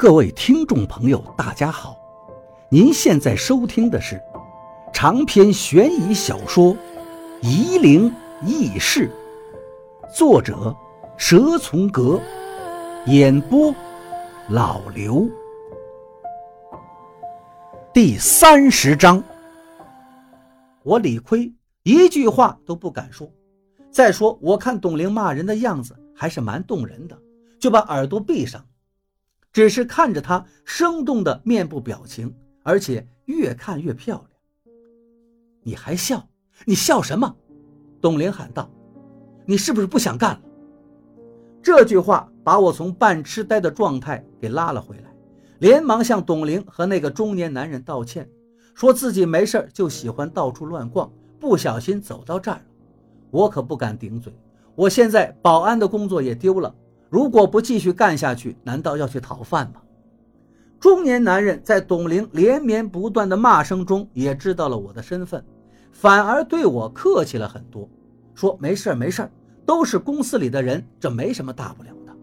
各位听众朋友，大家好！您现在收听的是长篇悬疑小说《夷陵轶事》，作者蛇从阁，演播老刘。第三十章，我理亏一句话都不敢说。再说，我看董玲骂人的样子还是蛮动人的，就把耳朵闭上。只是看着她生动的面部表情，而且越看越漂亮。你还笑？你笑什么？董玲喊道：“你是不是不想干了？”这句话把我从半痴呆的状态给拉了回来，连忙向董玲和那个中年男人道歉，说自己没事就喜欢到处乱逛，不小心走到这儿了。我可不敢顶嘴，我现在保安的工作也丢了。如果不继续干下去，难道要去讨饭吗？中年男人在董玲连绵不断的骂声中，也知道了我的身份，反而对我客气了很多，说没事没事都是公司里的人，这没什么大不了的。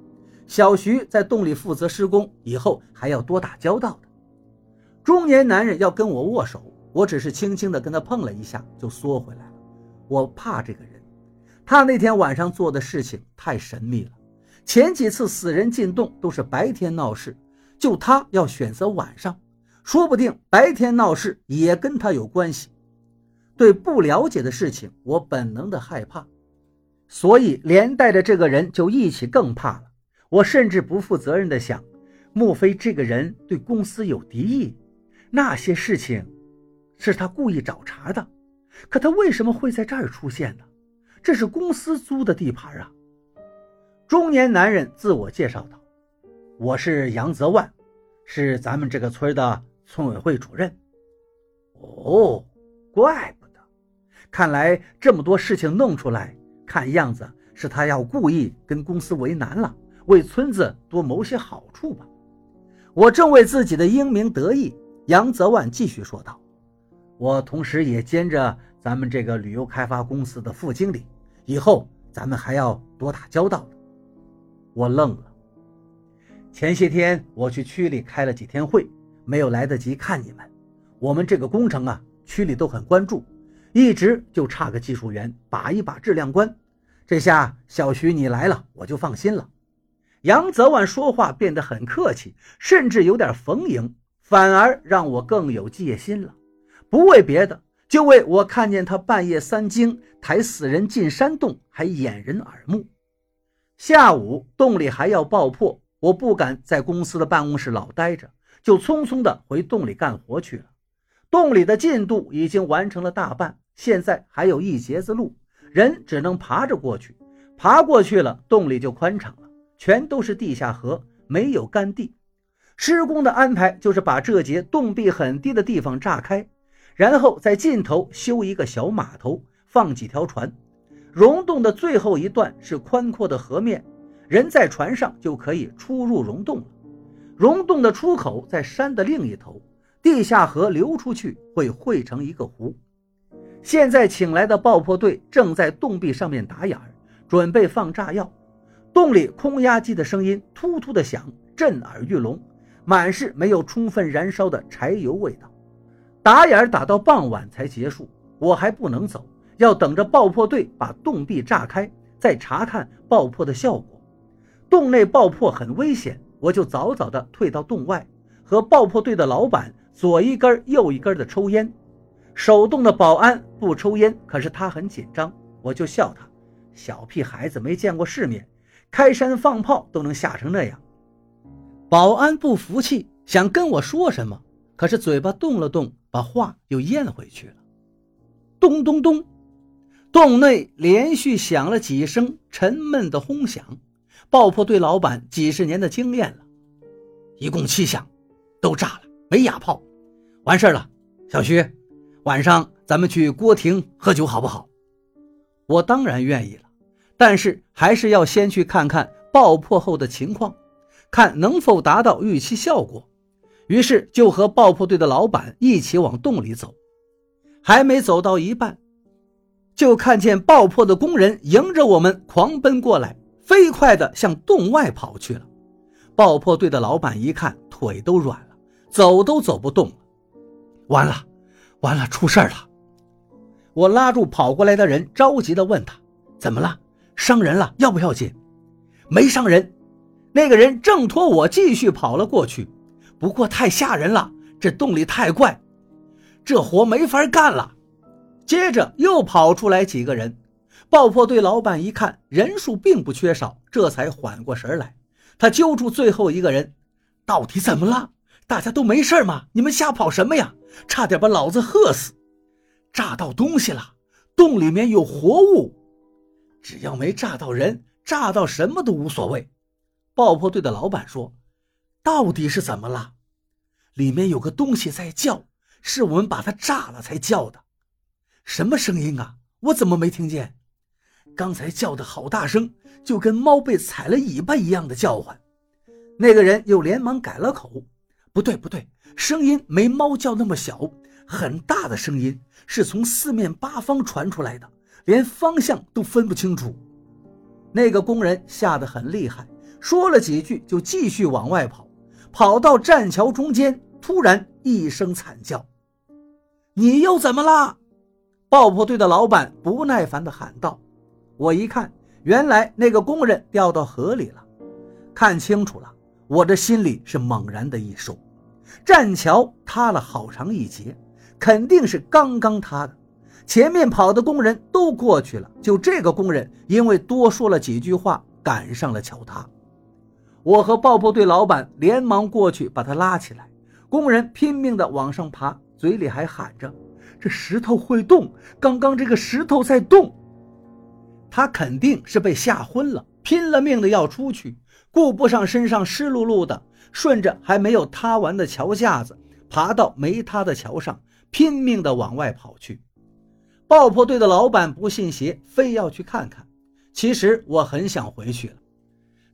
小徐在洞里负责施工，以后还要多打交道的。中年男人要跟我握手，我只是轻轻的跟他碰了一下，就缩回来了。我怕这个人，他那天晚上做的事情太神秘了。前几次死人进洞都是白天闹事，就他要选择晚上，说不定白天闹事也跟他有关系。对不了解的事情，我本能的害怕，所以连带着这个人就一起更怕了。我甚至不负责任的想，莫非这个人对公司有敌意？那些事情是他故意找茬的，可他为什么会在这儿出现呢？这是公司租的地盘啊！中年男人自我介绍道：“我是杨泽万，是咱们这个村的村委会主任。”哦，怪不得，看来这么多事情弄出来，看样子是他要故意跟公司为难了，为村子多谋些好处吧。我正为自己的英明得意，杨泽万继续说道：“我同时也兼着咱们这个旅游开发公司的副经理，以后咱们还要多打交道。”我愣了。前些天我去区里开了几天会，没有来得及看你们。我们这个工程啊，区里都很关注，一直就差个技术员把一把质量关。这下小徐你来了，我就放心了。杨泽万说话变得很客气，甚至有点逢迎，反而让我更有戒心了。不为别的，就为我看见他半夜三更抬死人进山洞，还掩人耳目。下午洞里还要爆破，我不敢在公司的办公室老待着，就匆匆的回洞里干活去了。洞里的进度已经完成了大半，现在还有一截子路，人只能爬着过去。爬过去了，洞里就宽敞了，全都是地下河，没有干地。施工的安排就是把这节洞壁很低的地方炸开，然后在尽头修一个小码头，放几条船。溶洞的最后一段是宽阔的河面，人在船上就可以出入溶洞了。溶洞的出口在山的另一头，地下河流出去会汇成一个湖。现在请来的爆破队正在洞壁上面打眼儿，准备放炸药。洞里空压机的声音突突的响，震耳欲聋，满是没有充分燃烧的柴油味道。打眼儿打到傍晚才结束，我还不能走。要等着爆破队把洞壁炸开，再查看爆破的效果。洞内爆破很危险，我就早早的退到洞外，和爆破队的老板左一根右一根的抽烟。守洞的保安不抽烟，可是他很紧张，我就笑他：小屁孩子没见过世面，开山放炮都能吓成那样。保安不服气，想跟我说什么，可是嘴巴动了动，把话又咽回去了。咚咚咚。洞内连续响了几声沉闷的轰响，爆破队老板几十年的经验了，一共七响，都炸了，没哑炮，完事了。小徐，晚上咱们去郭亭喝酒好不好？我当然愿意了，但是还是要先去看看爆破后的情况，看能否达到预期效果。于是就和爆破队的老板一起往洞里走，还没走到一半。就看见爆破的工人迎着我们狂奔过来，飞快地向洞外跑去了。爆破队的老板一看，腿都软了，走都走不动了。完了，完了，出事了！我拉住跑过来的人，着急地问他：“怎么了？伤人了？要不要紧？”“没伤人。”那个人挣脱我，继续跑了过去。不过太吓人了，这洞里太怪，这活没法干了。接着又跑出来几个人，爆破队老板一看人数并不缺少，这才缓过神来。他揪住最后一个人：“到底怎么了？大家都没事吗？你们瞎跑什么呀？差点把老子吓死！炸到东西了，洞里面有活物，只要没炸到人，炸到什么都无所谓。”爆破队的老板说：“到底是怎么了？里面有个东西在叫，是我们把它炸了才叫的。什么声音啊？我怎么没听见？刚才叫的好大声，就跟猫被踩了尾巴一样的叫唤。”那个人又连忙改了口：“不对，不对，声音没猫叫那么小，很大的声音，是从四面八方传出来的，连方向都分不清楚。”那个工人吓得很厉害。说了几句，就继续往外跑，跑到栈桥中间，突然一声惨叫：“你又怎么了？”爆破队的老板不耐烦地喊道。我一看，原来那个工人掉到河里了。看清楚了，我的心里是猛然的一收。栈桥塌了好长一截，肯定是刚刚塌的。前面跑的工人都过去了，就这个工人因为多说了几句话，赶上了桥塌。我和爆破队老板连忙过去把他拉起来，工人拼命地往上爬，嘴里还喊着：“这石头会动，刚刚这个石头在动。”他肯定是被吓昏了，拼了命的要出去，顾不上身上湿漉漉的，顺着还没有塌完的桥架子，爬到没塌的桥上，拼命的往外跑去。爆破队的老板不信邪，非要去看看。其实我很想回去了。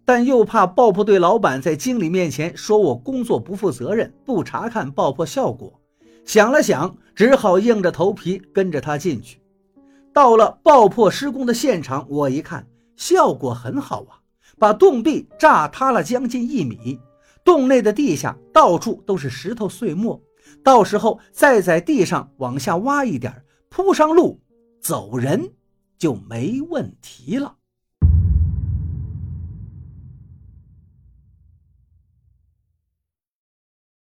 但又怕爆破队老板在经理面前说我工作不负责任，不查看爆破效果。想了想，只好硬着头皮跟着他进去。到了爆破施工的现场，我一看，效果很好啊，把洞壁炸塌了将近一米，洞内的地下到处都是石头碎末。到时候再在地上往下挖一点，铺上路，走人就没问题了。